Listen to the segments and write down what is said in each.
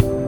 Bye.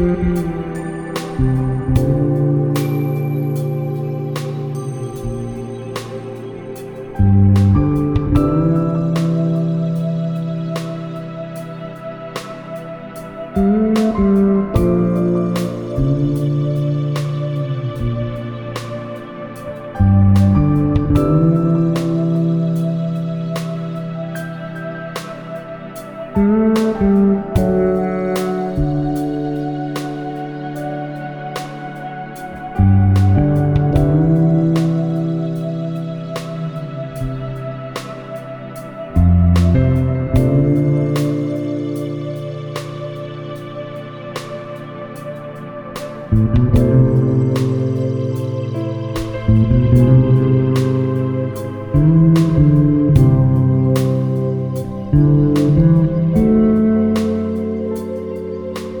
Música